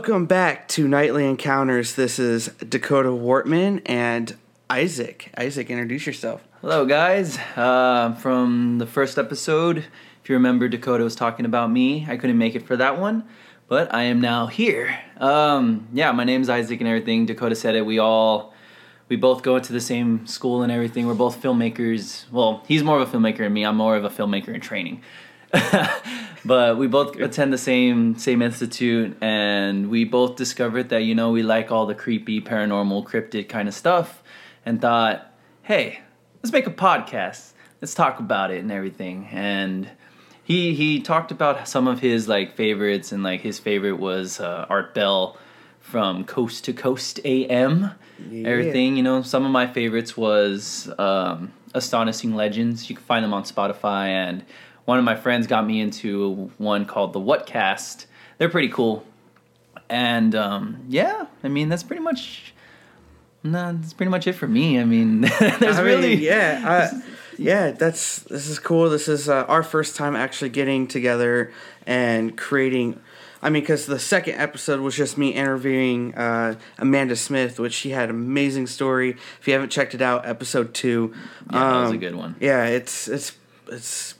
Welcome back to Nightly Encounters. This is Dakota Wortman and Isaac. Isaac, introduce yourself. Hello, guys. Uh, from the first episode, if you remember, Dakota was talking about me. I couldn't make it for that one, but I am now here. Um, yeah, my name's Isaac and everything. Dakota said it. We all, we both go to the same school and everything. We're both filmmakers. Well, he's more of a filmmaker than me. I'm more of a filmmaker in training. but we both attend the same same institute, and we both discovered that you know we like all the creepy, paranormal, cryptid kind of stuff, and thought, hey, let's make a podcast. Let's talk about it and everything. And he he talked about some of his like favorites, and like his favorite was uh, Art Bell from Coast to Coast AM. Yeah. Everything, you know, some of my favorites was um, Astonishing Legends. You can find them on Spotify, and one of my friends got me into one called the Whatcast. They're pretty cool, and um, yeah, I mean that's pretty much. No, that's pretty much it for me. I mean, there's I mean, really yeah, I, yeah. That's this is cool. This is uh, our first time actually getting together and creating. I mean, because the second episode was just me interviewing uh, Amanda Smith, which she had an amazing story. If you haven't checked it out, episode two. Yeah, that was a um, good one. Yeah, it's it's it's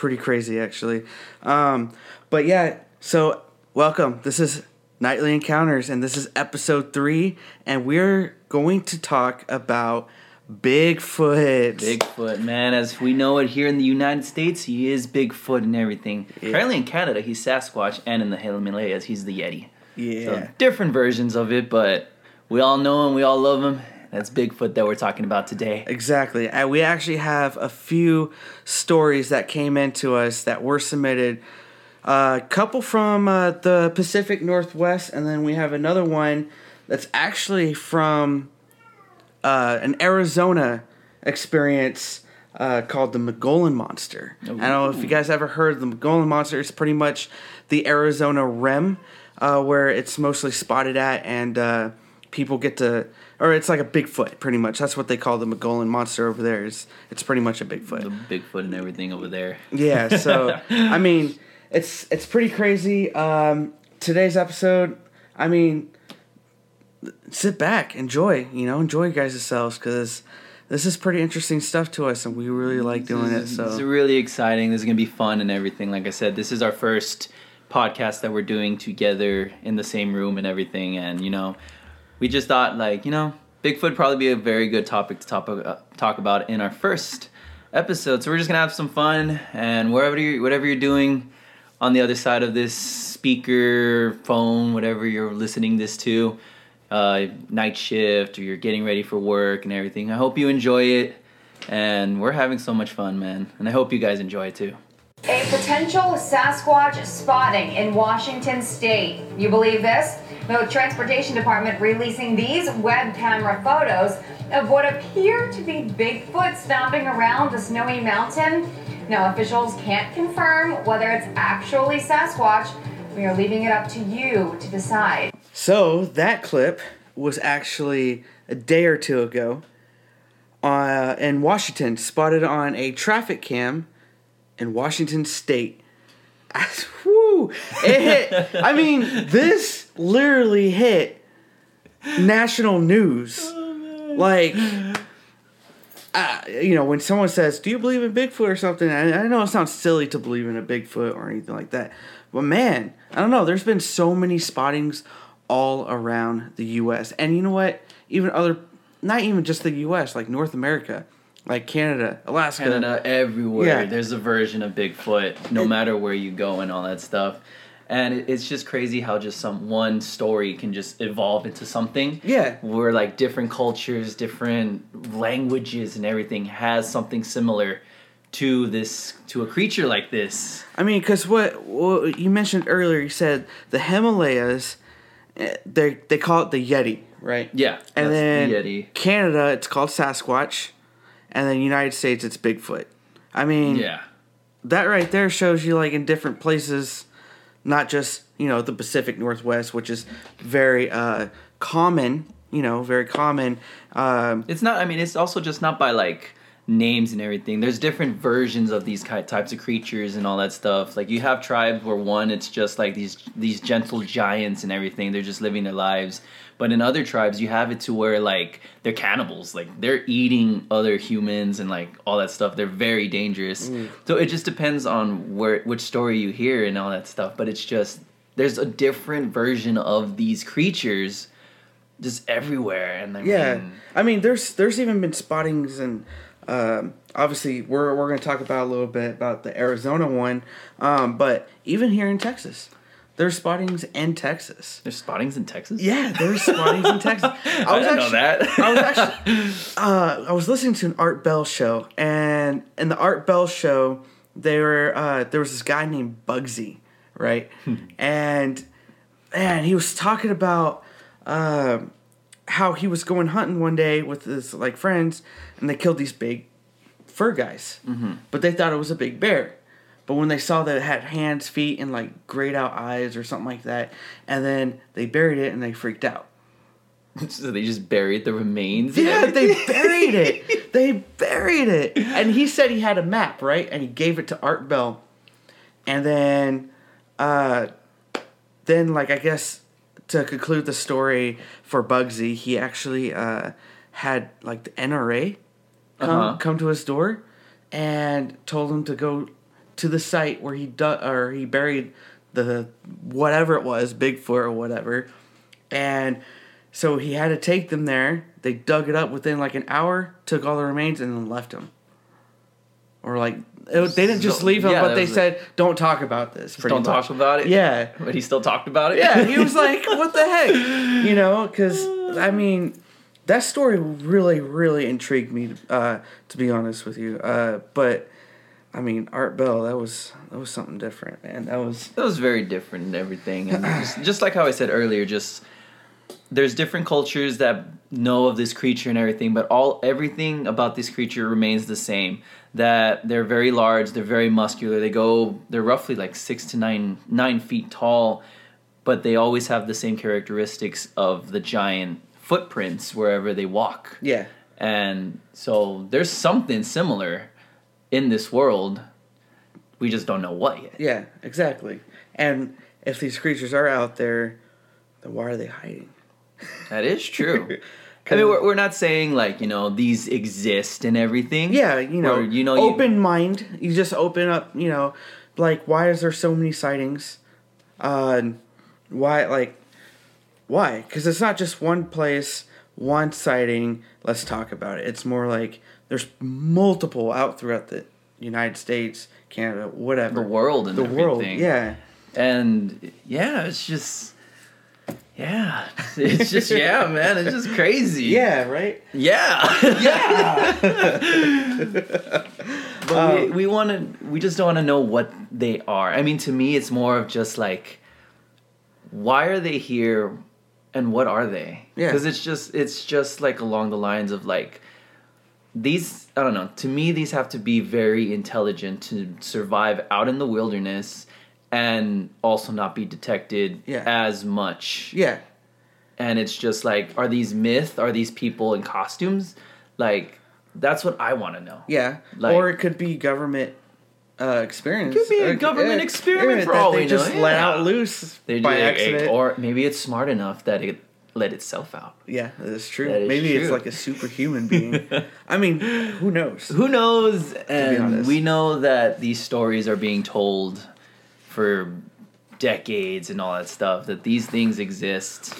pretty crazy actually. Um, but yeah, so welcome. This is Nightly Encounters, and this is episode three, and we're going to talk about Bigfoot. Bigfoot, man, as we know it here in the United States, he is Bigfoot and everything. Yeah. Apparently in Canada, he's Sasquatch, and in the Himalayas, he's the Yeti. Yeah. So different versions of it, but we all know him, we all love him. That's Bigfoot that we're talking about today. Exactly. And we actually have a few stories that came into us that were submitted. A couple from uh, the Pacific Northwest, and then we have another one that's actually from uh, an Arizona experience uh, called the Mogollon Monster. I don't know if you guys ever heard of the Mogollon Monster. It's pretty much the Arizona Rim, uh, where it's mostly spotted at, and uh, people get to, or it's like a Bigfoot, pretty much. That's what they call the Mogollon Monster over there. Is it's pretty much a Bigfoot. The Bigfoot and everything over there. Yeah, so I mean, it's it's pretty crazy. Um, today's episode, I mean, sit back, enjoy. You know, enjoy you guys yourselves because this is pretty interesting stuff to us, and we really like doing it. This is really exciting. This is gonna be fun and everything. Like I said, this is our first podcast that we're doing together in the same room and everything. And you know, we just thought like you know, Bigfoot probably be a very good topic to talk uh, talk about in our first episode. So we're just gonna have some fun and wherever you're, whatever you're doing on the other side of this speaker, phone, whatever you're listening this to, uh, night shift or you're getting ready for work and everything. I hope you enjoy it, and we're having so much fun, man. And I hope you guys enjoy it too. A potential Sasquatch spotting in Washington state. You believe this? The Transportation Department releasing these web camera photos of what appear to be Bigfoot stomping around a snowy mountain. Now, officials can't confirm whether it's actually Sasquatch. We are leaving it up to you to decide. so that clip was actually a day or two ago, uh, in Washington, spotted on a traffic cam in Washington State. Woo! It hit. I mean, this literally hit national news. Like, uh, you know, when someone says, "Do you believe in Bigfoot or something?" I, I know it sounds silly to believe in a Bigfoot or anything like that, but man, I don't know. There's been so many spottings all around the U.S. and you know what? Even other, not even just the U.S. Like North America, like Canada, Alaska. Canada, everywhere. Yeah. There's a version of Bigfoot, no matter where you go and all that stuff. And it- it's just crazy how just some one story can just evolve into something. Yeah. Where like different cultures, different languages, and everything has something similar to this to a creature like this. I mean, because what, what you mentioned earlier, you said the Himalayas, eh, they they call it the Yeti, right? Yeah, And that's then the Yeti. Canada, it's called Sasquatch, and then United States, it's Bigfoot. I mean, Yeah. that right there shows you like in different places, not just you know the Pacific Northwest, which is very uh, common. You know, very common. Um, It's not. I mean, it's also just not by like names and everything. There's different versions of these types of creatures and all that stuff. Like you have tribes where one it's just like these these gentle giants and everything. They're just living their lives. But in other tribes you have it to where like they're cannibals. Like they're eating other humans and like all that stuff. They're very dangerous. Mm. So it just depends on where which story you hear and all that stuff. But it's just there's a different version of these creatures just everywhere and I Yeah, mean, I mean, there's there's even been spottings, and um, obviously we're we're going to talk about a little bit about the Arizona one, um, but even here in Texas, there's spottings in Texas. there's spottings in Texas. Yeah, there's spottings in Texas. I, didn't know that. I was actually, uh, I was listening to an Art Bell show, and in the Art Bell show, they were uh, there was this guy named Bugsy, right? and and he was talking about uh, how he was going hunting one day with his like friends, and they killed these big fur guys, but they thought it was a big bear. But when they saw that it had hands, feet, and like grayed out eyes or something like that, and then they buried it and they freaked out. so they just buried the remains. Yeah, they buried it. They buried it. And he said he had a map, right? And he gave it to Art Bell. And then uh then like I guess to conclude the story for Bugsy, he actually uh had like the NRA come Uh-huh. come to his door and told him to go to the site where he du- or he buried the whatever it was, Bigfoot or whatever. And so he had to take them there. They dug it up within like an hour, took all the remains, and then left him. Or like it, they didn't just leave him, yeah, but they it. said, "Don't talk about this." Don't much. talk about it. Yeah, but he still talked about it. yeah. He was like, "What the heck," you know? Because I mean, that story really, really intrigued me. Uh, to be honest with you, uh, but I mean, Art Bell, that was that was something different, man. That was that was very different and everything, and just, just like how I said earlier, just there's different cultures that know of this creature and everything, but all everything about this creature remains the same. That they're very large, they're very muscular. They go, they're roughly like six to nine nine feet tall, but they always have the same characteristics of the giant footprints wherever they walk. yeah, And so there's something similar in this world. We just don't know what yet. yeah, exactly. And if these creatures are out there, then why are they hiding? That is true. I mean, we're, we're not saying like you know these exist and everything. Yeah, you know, you know, you- open mind. You just open up, you know, like why is there so many sightings? Uh, why, like, why? Because it's not just one place, one sighting. Let's talk about it. It's more like there's multiple out throughout the United States, Canada, whatever, the world and the world. Yeah, and yeah, it's just yeah, it's just yeah, man, it's just crazy. yeah, right. yeah, Yeah, but Um, we, we want to we just don't want to know what they are. I mean, to me, it's more of just like why are they here and what are they? Yeah. because it's just it's just like along the lines of like these i don't know to me these have to be very intelligent to survive out in the wilderness and also not be detected Yeah. as much yeah, and it's just like are these myth are these people in costumes like that's what i want to know yeah. Like- or it could be government. Uh, experience. Could be a Or- government experiment for that all they we know, just let yeah. out loose they by do, accident. or maybe it's smart enough that it let itself out Yeah, that's true. That Maybe it's like a superhuman being. I mean, who knows? Who knows? And we know that these stories are being told for decades and all that stuff, that these things exist.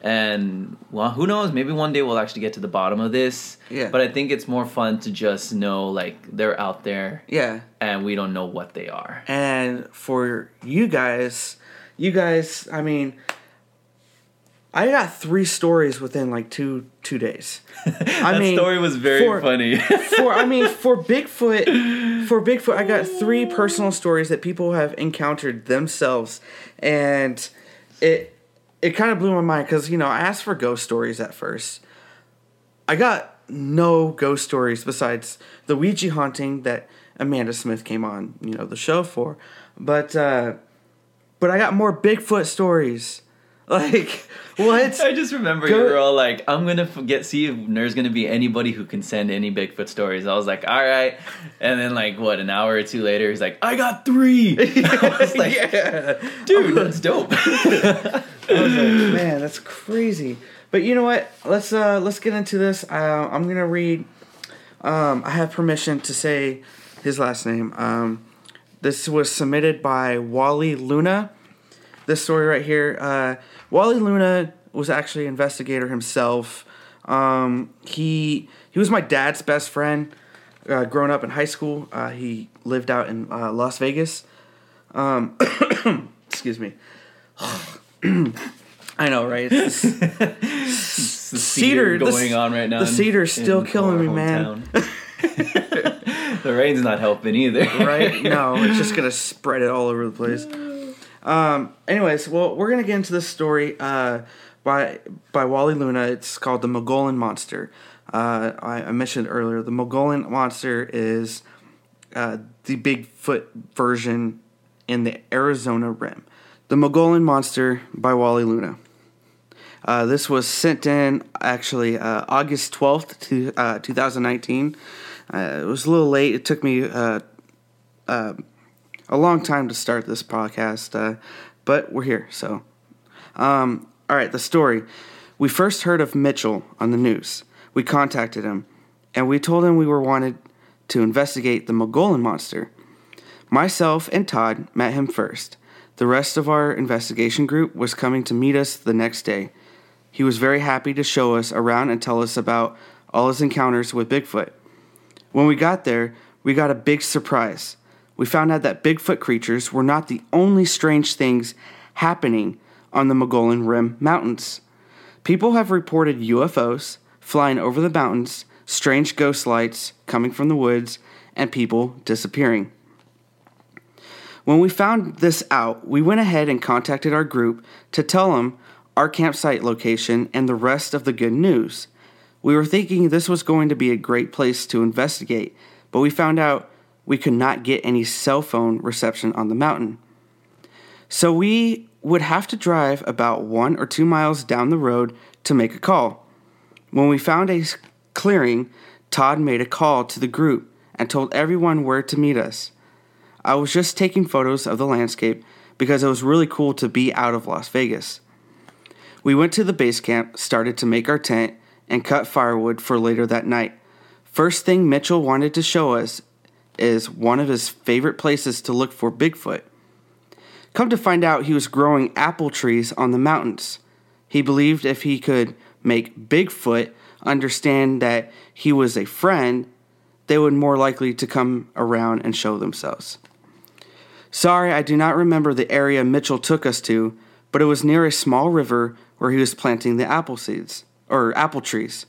And well, who knows? Maybe one day we'll actually get to the bottom of this. Yeah. But I think it's more fun to just know like they're out there Yeah. and we don't know what they are. And for you guys, you guys, I mean, I got three stories within like two two days. I that mean, story was very for- funny. for I mean for Bigfoot for Bigfoot I got three personal stories that people have encountered themselves and it it kind of blew my mind cuz you know I asked for ghost stories at first. I got no ghost stories besides the Ouija haunting that Amanda Smith came on, you know, the show for. But uh but I got more Bigfoot stories. Like what? I just remember Go- you were all like, "I'm gonna forget see if there's gonna be anybody who can send any Bigfoot stories." I was like, "All right," and then like what an hour or two later, he's like, "I got three. I was like, yeah. "Dude, that's dope." I was like, man, that's crazy. But you know what? Let's uh let's get into this. Uh, I'm gonna read. Um, I have permission to say his last name. Um, this was submitted by Wally Luna. This story right here. Uh, Wally Luna was actually an investigator himself. Um, he he was my dad's best friend. Uh, growing up in high school, uh, he lived out in uh, Las Vegas. Um, excuse me. I know, right? It's the Cedar- cedar going c- on right now. the in- cedar's still in killing me, man. the rain's not helping either. right? No, it's just gonna spread it all over the place. Um. Anyways, well, we're gonna get into this story uh, by by Wally Luna. It's called the Mogollon Monster. Uh, I, I mentioned earlier the Mogollon Monster is uh, the Bigfoot version in the Arizona Rim. The Mogollon Monster by Wally Luna. Uh, this was sent in actually uh, August 12th, to, uh, 2019. Uh, it was a little late. It took me uh, uh, a long time to start this podcast, uh, but we're here. So, um, all right, the story. We first heard of Mitchell on the news. We contacted him, and we told him we were wanted to investigate the Mogollon monster. Myself and Todd met him first. The rest of our investigation group was coming to meet us the next day. He was very happy to show us around and tell us about all his encounters with Bigfoot. When we got there, we got a big surprise. We found out that Bigfoot creatures were not the only strange things happening on the Mogollon Rim Mountains. People have reported UFOs flying over the mountains, strange ghost lights coming from the woods, and people disappearing. When we found this out, we went ahead and contacted our group to tell them our campsite location and the rest of the good news. We were thinking this was going to be a great place to investigate, but we found out we could not get any cell phone reception on the mountain. So we would have to drive about one or two miles down the road to make a call. When we found a clearing, Todd made a call to the group and told everyone where to meet us. I was just taking photos of the landscape because it was really cool to be out of Las Vegas. We went to the base camp, started to make our tent, and cut firewood for later that night. First thing Mitchell wanted to show us is one of his favorite places to look for Bigfoot. Come to find out, he was growing apple trees on the mountains. He believed if he could make Bigfoot understand that he was a friend, they would more likely to come around and show themselves. Sorry, I do not remember the area Mitchell took us to, but it was near a small river where he was planting the apple seeds or apple trees.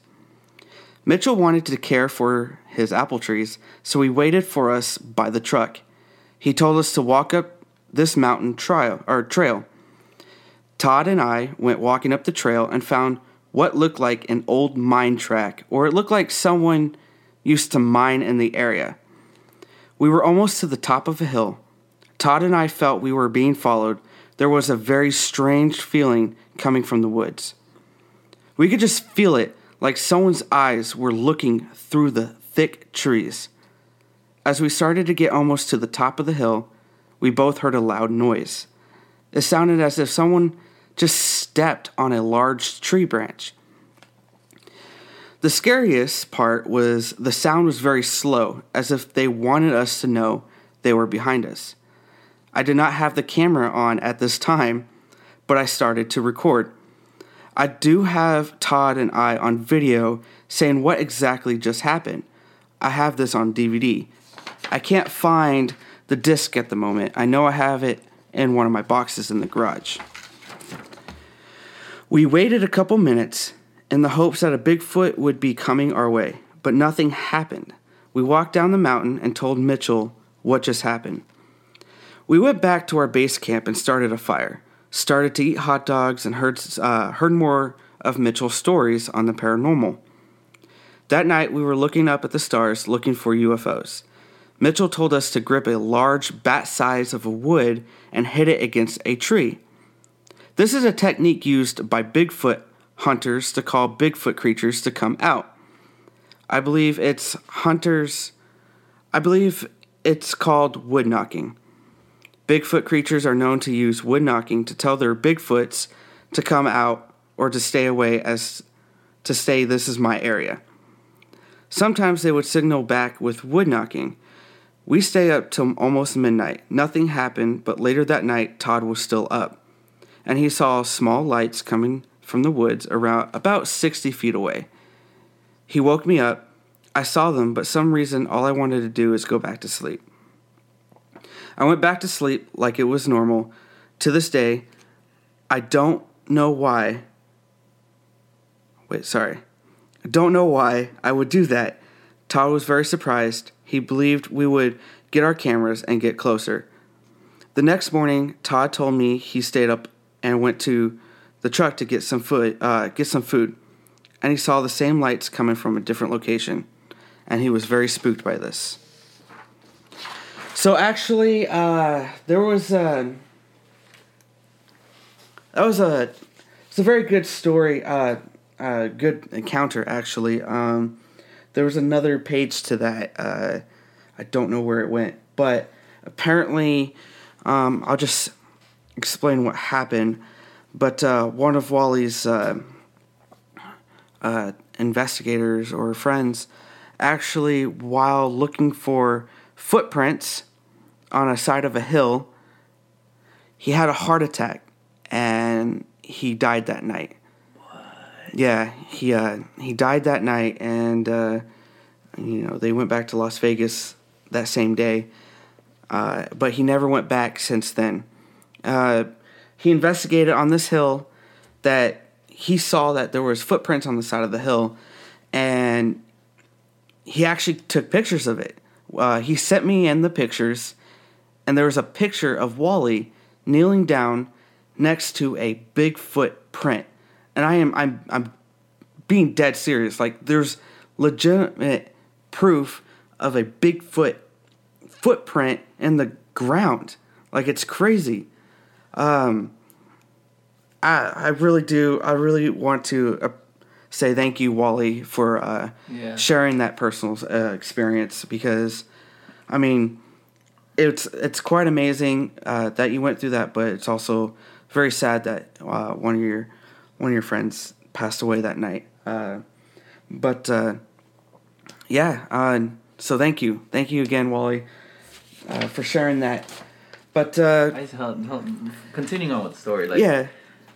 Mitchell wanted to care for his apple trees, so he waited for us by the truck. He told us to walk up this mountain trail or trail. Todd and I went walking up the trail and found what looked like an old mine track, or it looked like someone used to mine in the area. We were almost to the top of a hill. Todd and I felt we were being followed. There was a very strange feeling coming from the woods. We could just feel it, like someone's eyes were looking through the thick trees. As we started to get almost to the top of the hill, we both heard a loud noise. It sounded as if someone just stepped on a large tree branch. The scariest part was the sound was very slow, as if they wanted us to know they were behind us. I did not have the camera on at this time, but I started to record. I do have Todd and I on video saying what exactly just happened. I have this on DVD. I can't find the disc at the moment. I know I have it in one of my boxes in the garage. We waited a couple minutes in the hopes that a Bigfoot would be coming our way, but nothing happened. We walked down the mountain and told Mitchell what just happened. We went back to our base camp and started a fire. Started to eat hot dogs and heard, uh, heard more of Mitchell's stories on the paranormal. That night, we were looking up at the stars looking for UFOs. Mitchell told us to grip a large bat size of a wood and hit it against a tree. This is a technique used by Bigfoot hunters to call Bigfoot creatures to come out. I believe it's hunters. I believe it's called wood knocking. Bigfoot creatures are known to use wood knocking to tell their Bigfoots to come out or to stay away as to say this is my area. Sometimes they would signal back with wood knocking. We stay up till almost midnight. Nothing happened, but later that night Todd was still up, and he saw small lights coming from the woods around about 60 feet away. He woke me up. I saw them, but some reason all I wanted to do is go back to sleep. I went back to sleep like it was normal. To this day, I don't know why. Wait, sorry. Don't know why I would do that. Todd was very surprised. He believed we would get our cameras and get closer. The next morning, Todd told me he stayed up and went to the truck to get some food, uh, get some food, and he saw the same lights coming from a different location, and he was very spooked by this. So actually, uh, there was a that was a it's a very good story, uh, uh, good encounter actually. Um, there was another page to that. Uh, I don't know where it went, but apparently, um, I'll just explain what happened. But uh, one of Wally's uh, uh, investigators or friends actually, while looking for footprints on a side of a hill, he had a heart attack and he died that night. Yeah, he uh, he died that night, and uh, you know they went back to Las Vegas that same day, uh, but he never went back since then. Uh, he investigated on this hill that he saw that there was footprints on the side of the hill, and he actually took pictures of it. Uh, he sent me in the pictures, and there was a picture of Wally kneeling down next to a Bigfoot print and I am I'm I'm being dead serious. Like there's legitimate proof of a Bigfoot footprint in the ground. Like it's crazy. Um, I I really do. I really want to uh, say thank you, Wally, for uh, Yeah. sharing that personal uh, experience because, I mean, it's it's quite amazing uh, that you went through that, but it's also very sad that uh, one of your one of your friends passed away that night. Uh, but uh, yeah, uh, so thank you, thank you again, Wally, uh, for sharing that. But uh, I held, held, continuing on with the story, like yeah,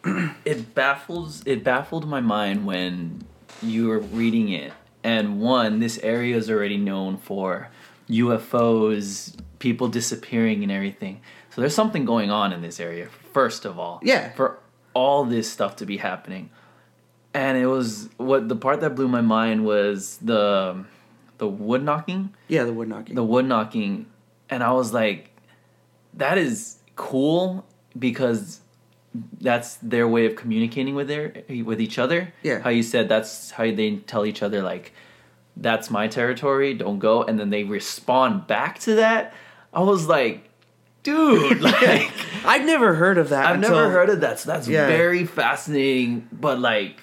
it baffles it baffled my mind when you were reading it and one this area is already known for ufos people disappearing and everything so there's something going on in this area first of all Yeah. for all this stuff to be happening. And it was what the part that blew my mind was the the wood knocking? Yeah, the wood knocking. the wood knocking. And i was like that is cool because that's their way of communicating with their with each other. Yeah. how you said that's how they tell each other like that's my territory don't go. And then they respond back to that. I was like dude like I've never heard of that. I've until- never heard of that, so that's Yeah. very fascinating. But like,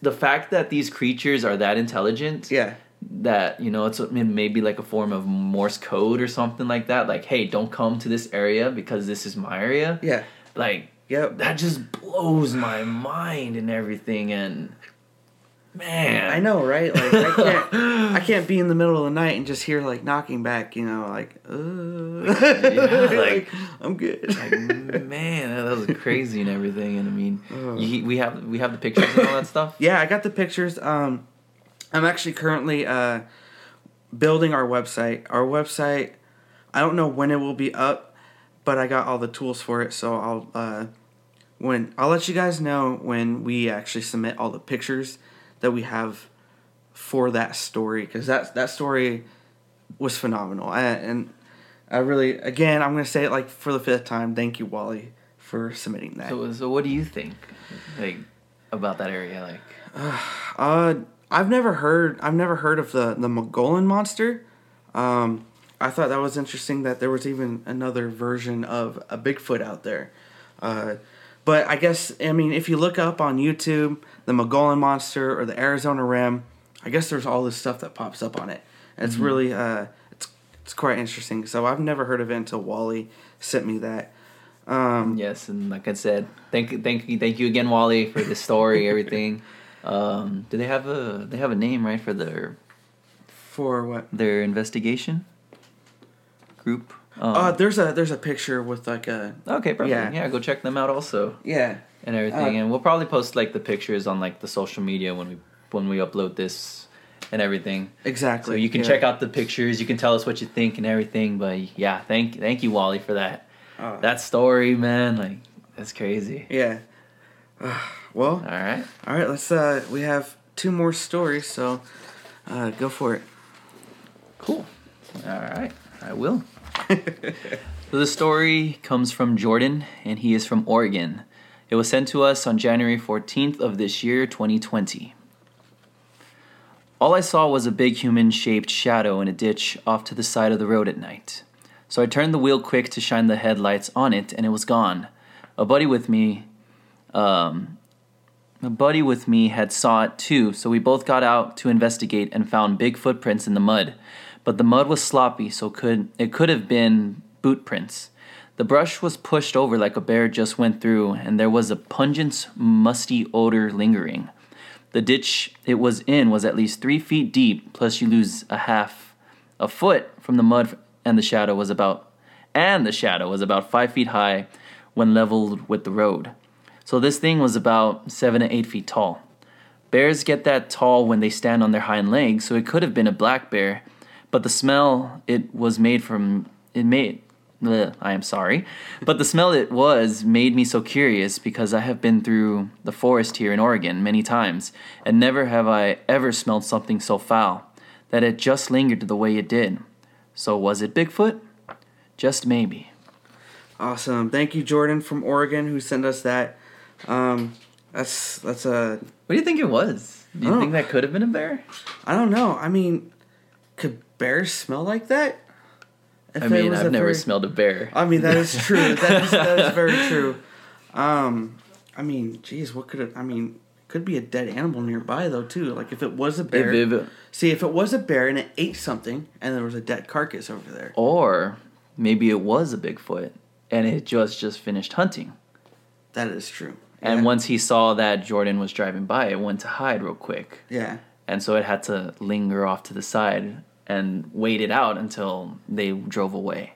the fact that these creatures are that intelligent, Yeah, that you know, it's maybe like a form of Morse code or something like that. Like, hey, don't come to this area because this is my area. yeah, Like, yep. that just blows my mind and everything. And man, I know, right? Like I can't, I can't be in the middle of the night and just hear like knocking back. You know, like, uh, like- I'm good. Like, man, that was crazy and everything. And I mean, you, we have we have the pictures and all that stuff. Yeah, I got the pictures. Um, I'm actually currently uh, building our website. Our website, I don't know when it will be up, but I got all the tools for it. So I'll uh, when I'll let you guys know when we actually submit all the pictures that we have for that story because that that story was phenomenal. I, and I really, again, I'm gonna say it like for the fifth time. Thank you, Wally, for submitting that. So, so what do you think, like, about that area? Like, Uh, I've never heard. I've never heard of the the Mogollon monster. Um, I thought that was interesting that there was even another version of a Bigfoot out there. Uh, But I guess I mean if you look up on YouTube the Mogollon Monster or the Arizona Rim, I guess there's all this stuff that pops up on it. And it's really uh, it's it's quite interesting. So I've never heard of it until Wally sent me that. Um, Yes, and like I said, thank thank you thank you again, Wally, for the story, everything. Um, do they have a they have a name right for their for what? their investigation group? Um, Uh, there's a there's a picture with like a okay, perfect. yeah. Yeah. go check them out also yeah and everything, Uh, and we'll probably post like the pictures on like the social media when we when we upload this and everything. exactly. So you can yeah. check out the pictures. You can tell us what you think and everything. But yeah, thank thank you, Wally, for that. Uh, That story, man, like that's crazy. yeah. Uh, well, All right. all right. Let's. Uh, we have two more stories, so uh, go for it. Cool. All right, I will. So the story comes from Jordan, and he is from Oregon. It was sent to us on January 14th of this year, 2020. All I saw was a big human shaped shadow in a ditch off to the side of the road at night. So I turned the wheel quick to shine the headlights on it, and it was gone. A buddy with me, um, a buddy with me had saw it too, so we both got out to investigate and found big footprints in the mud. But the mud was sloppy, so could it could have been boot prints. The brush was pushed over like a bear just went through, and there was a pungent, musty odor lingering. The ditch it was in was at least three feet deep, plus you lose a half a foot from the mud, and the shadow was about and the shadow was about five feet high when leveled with the road. So this thing was about seven to eight feet tall. Bears get that tall when they stand on their hind legs, so it could have been a black bear, but the smell it was made from it made bleh, I am sorry, but the smell it was made me so curious because I have been through the forest here in Oregon many times, and never have I ever smelled something so foul that it just lingered the way it did. So was it Bigfoot? Just maybe. Awesome. Thank you, Jordan from Oregon, who sent us that. Um, that's that's a. What do you think it was? Do you Oh. think that could have been a bear? I don't know. I mean, could bears smell like that? If I mean, I've never very- smelled a bear. I mean, that is true. that, is, that is very true. Um, I mean, geez, what could it? I mean, could be a dead animal nearby though too. Like if it was a bear. If it- See, if it was a bear and it ate something, and there was a dead carcass over there. or maybe it was a Bigfoot and it just just finished hunting. That is true. And Yeah. once he saw that Jordan was driving by, it went to hide real quick. Yeah. And so it had to linger off to the side and waited out until they drove away.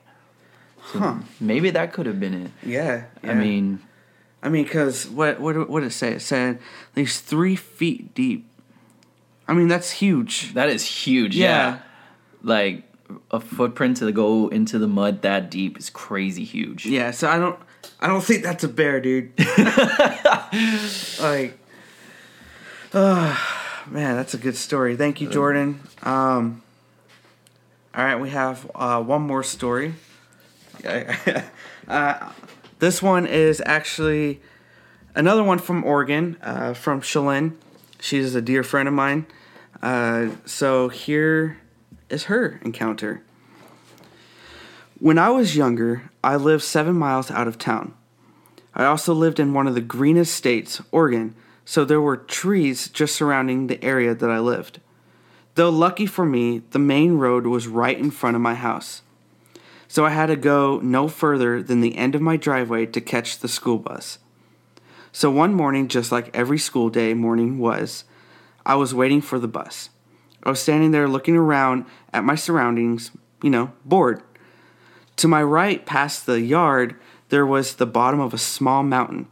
So Huh. maybe that could have been it. Yeah. I mean, I mean, because what what what did it say? It said at least three feet deep. I mean, that's huge. that is huge. Yeah. Yeah. Like a footprint to go into the mud that deep is crazy huge. Yeah. So I don't I don't think that's a bear, dude. like, uh, man, that's a good story. Thank you, Jordan. Um, all right, we have uh, one more story. uh, this one is actually another one from Oregon, uh, from Shalyn. She's a dear friend of mine. Uh, so here is her encounter. When I was younger, I lived seven miles out of town. I also lived in one of the greenest states, Oregon, so there were trees just surrounding the area that I lived. Though lucky for me, the main road was right in front of my house. So I had to go no further than the end of my driveway to catch the school bus. So one morning, just like every school day morning was, I was waiting for the bus. I was standing there looking around at my surroundings, you know, bored. To my right, past the yard, there was the bottom of a small mountain,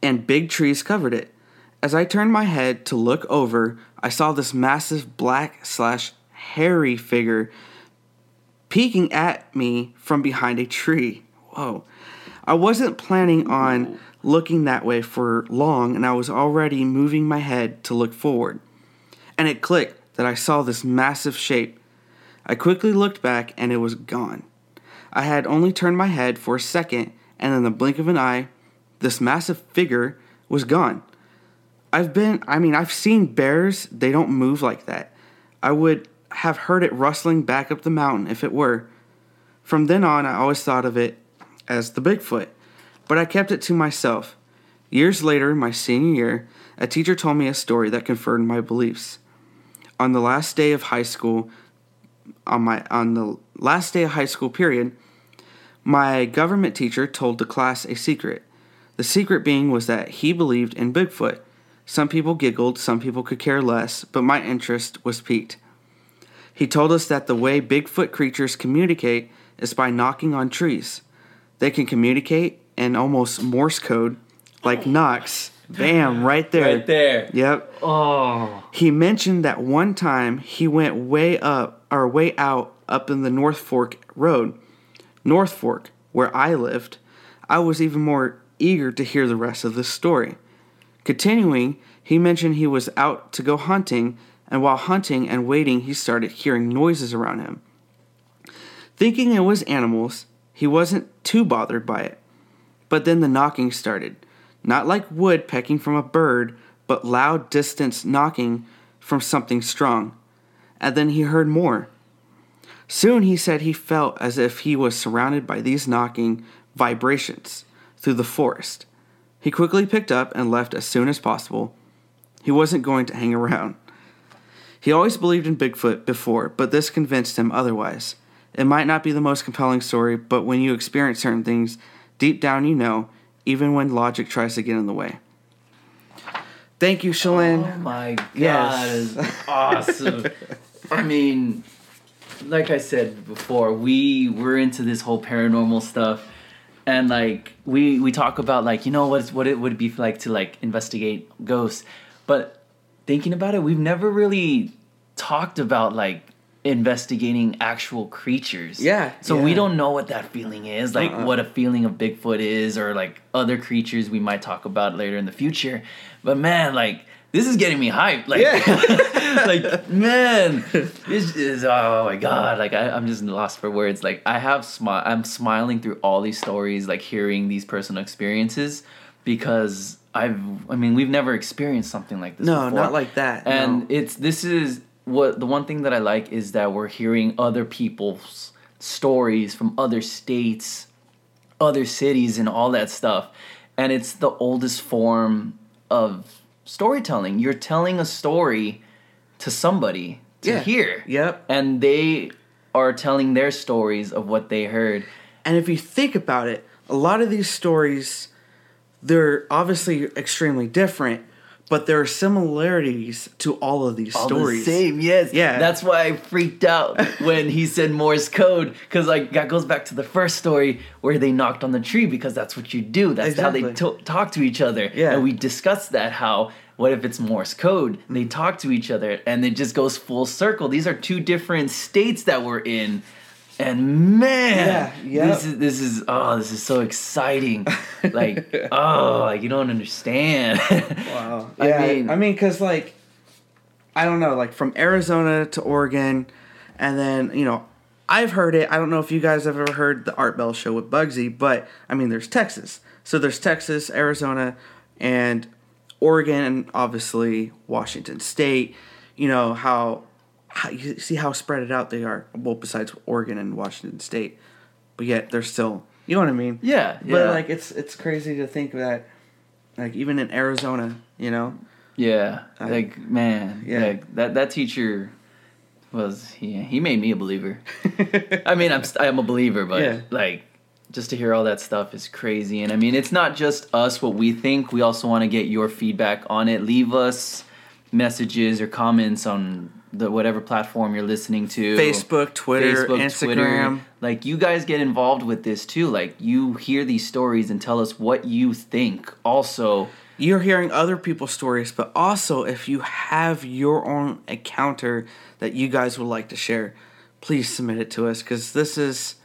and big trees covered it. As I turned my head to look over, I saw this massive black slash hairy figure peeking at me from behind a tree. Whoa. I wasn't planning on looking that way for long, and I was already moving my head to look forward. And it clicked that I saw this massive shape. I quickly looked back, and it was gone. I had only turned my head for a second, and in the blink of an eye, this massive figure was gone. I've been, I mean, I've seen bears, they don't move like that. I would have heard it rustling back up the mountain if it were. From then on, I always thought of it as the Bigfoot. but I kept it to myself. Years later, my senior year, a teacher told me a story that confirmed my beliefs. On the last day of high school, on my on the last day of high school period, my government teacher told the class a secret. The secret being was that he believed in Bigfoot. Some people giggled, some people could care less, but my interest was piqued. He told us that the way Bigfoot creatures communicate is by knocking on trees. They can communicate in almost Morse code, like oh. knocks. Bam, right there. Right there. Yep. Oh. He mentioned that one time he went way up or way out up in the North Fork Road, North Fork, where I lived. I was even more eager to hear the rest of the story. Continuing, he mentioned he was out to go hunting, and while hunting and waiting, he started hearing noises around him. Thinking it was animals, he wasn't too bothered by it. But then the knocking started. Not like wood pecking from a bird, but loud, distant knocking from something strong. And then he heard more. Soon he said he felt as if he was surrounded by these knocking vibrations through the forest. He quickly picked up and left as soon as possible. He wasn't going to hang around. He always believed in Bigfoot before, but this convinced him otherwise. It might not be the most compelling story, but when you experience certain things, deep down you know, even when logic tries to get in the way. Thank you, Shalane. Oh my god, Yes. it's awesome. I mean, like I said before, we we're into this whole paranormal stuff, and like we we talk about like you know what what it would be like to like investigate ghosts, but thinking about it, we've never really talked about like investigating actual creatures. Yeah, So we don't know what that feeling is, like Uh-uh. what a feeling of Bigfoot is, or like other creatures we might talk about later in the future. But man, like this is getting me hyped. Like, like man, this is oh my god. Like I, I'm just lost for words. Like I have smile. I'm smiling through all these stories, like hearing these personal experiences, because I've. I mean, we've never experienced something like this. No, before. not like that. And no. it's this is what the one thing that I like is that we're hearing other people's stories from other states, other cities, and all that stuff. And it's the oldest form of storytelling. You're telling a story to somebody to Yeah. hear. Yep. And they are telling their stories of what they heard. And if you think about it, a lot of these stories, they're obviously extremely different, but there are similarities to all of these All stories. the same, yes. Yeah. That's why I freaked out when he said Morse code, because like that goes back to the first story where they knocked on the tree because that's what you do. That's how they to- talk to each other. Yeah. And we discussed that how what if it's Morse code? They talk to each other, and it just goes full circle. These are two different states that we're in. And man, Yeah, this is this is oh, this is so exciting. Like oh, like you don't understand. Wow. Yeah, I mean- mean, I mean, because like, I don't know, like from Arizona to Oregon, and then you know, I've heard it. I don't know if you guys have ever heard the Art Bell show with Bugsy, but I mean, there's Texas. So there's Texas, Arizona, and Oregon, and obviously Washington State. You know how, how you see how spread it out they are. Well, besides Oregon and Washington State, but yet they're still. You know what I mean? yeah, But yeah. like it's it's crazy to think that like even in Arizona, you know. Yeah, I- like man, Yeah. like that that teacher was he he made me a believer. I mean, I'm I'm a believer, but Yeah. like just to hear all that stuff is crazy. And I mean, it's not just us what we think. We also want to get your feedback on it. Leave us messages or comments on the whatever platform you're listening to. Facebook, Twitter, Facebook, Instagram. Twitter. Like you guys get involved with this too. Like you hear these stories and tell us what you think. Also, You're hearing other people's stories, but also if you have your own encounter that you guys would like to share, please submit it to us because this is,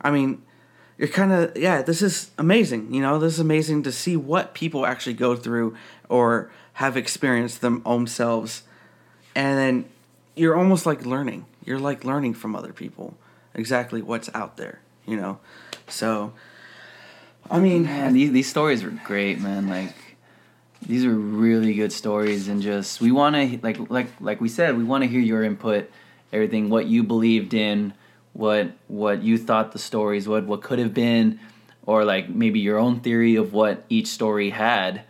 I mean, you're kind of yeah, this is amazing. You know, this is amazing to see what people actually go through or have experienced them own selves, and then you're almost like learning. You're like learning from other people exactly what's out there. You know, so. I mean, Man, these these stories were great, man. Like these are really good stories, and just we want to like like like we said, we want to hear your input, everything, what you believed in, what what you thought the stories, what what could have been, or like maybe your own theory of what each story had.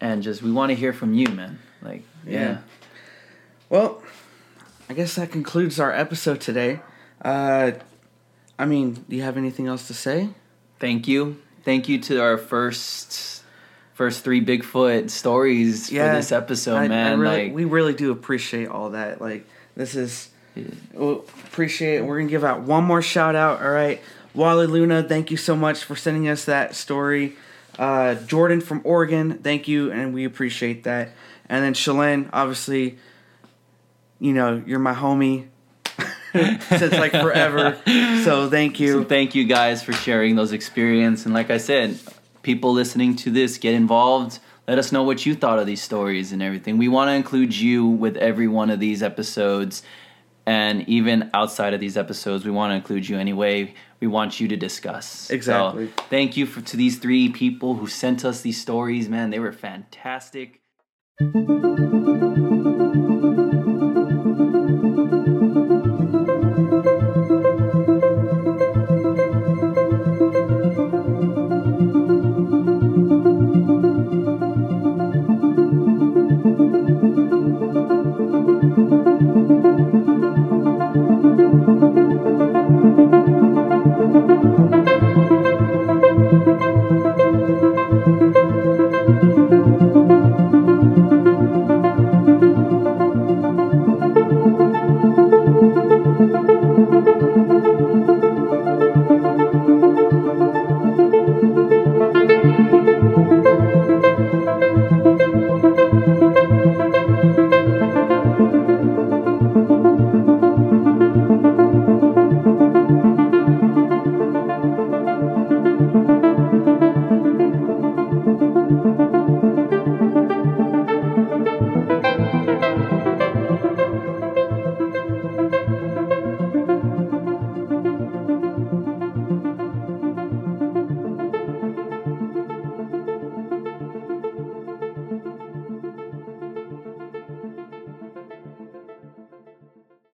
And just we want to hear from you, man. Like, yeah. Yeah. Well, I guess that concludes our episode today. Uh, I mean, do you have anything else to say? Thank you. Thank you to our first first three Bigfoot stories for this episode, I, man. I really, like we really do appreciate all that. Like, this is we'll appreciate it. We're gonna give out one more shout out. All right, Wally Luna, thank you so much for sending us that story. Uh, Jordan from Oregon, thank you, and we appreciate that. And then Shalane, obviously, you know you're my homie since like forever. So thank you. So thank you guys for sharing those experiences. And like I said, people listening to this, get involved. Let us know what you thought of these stories and everything. We want to include you with every one of these episodes. And even outside of these episodes, we want to include you anyway. We want you to discuss. Exactly. So thank you for to these three people who sent us these stories, man. They were fantastic.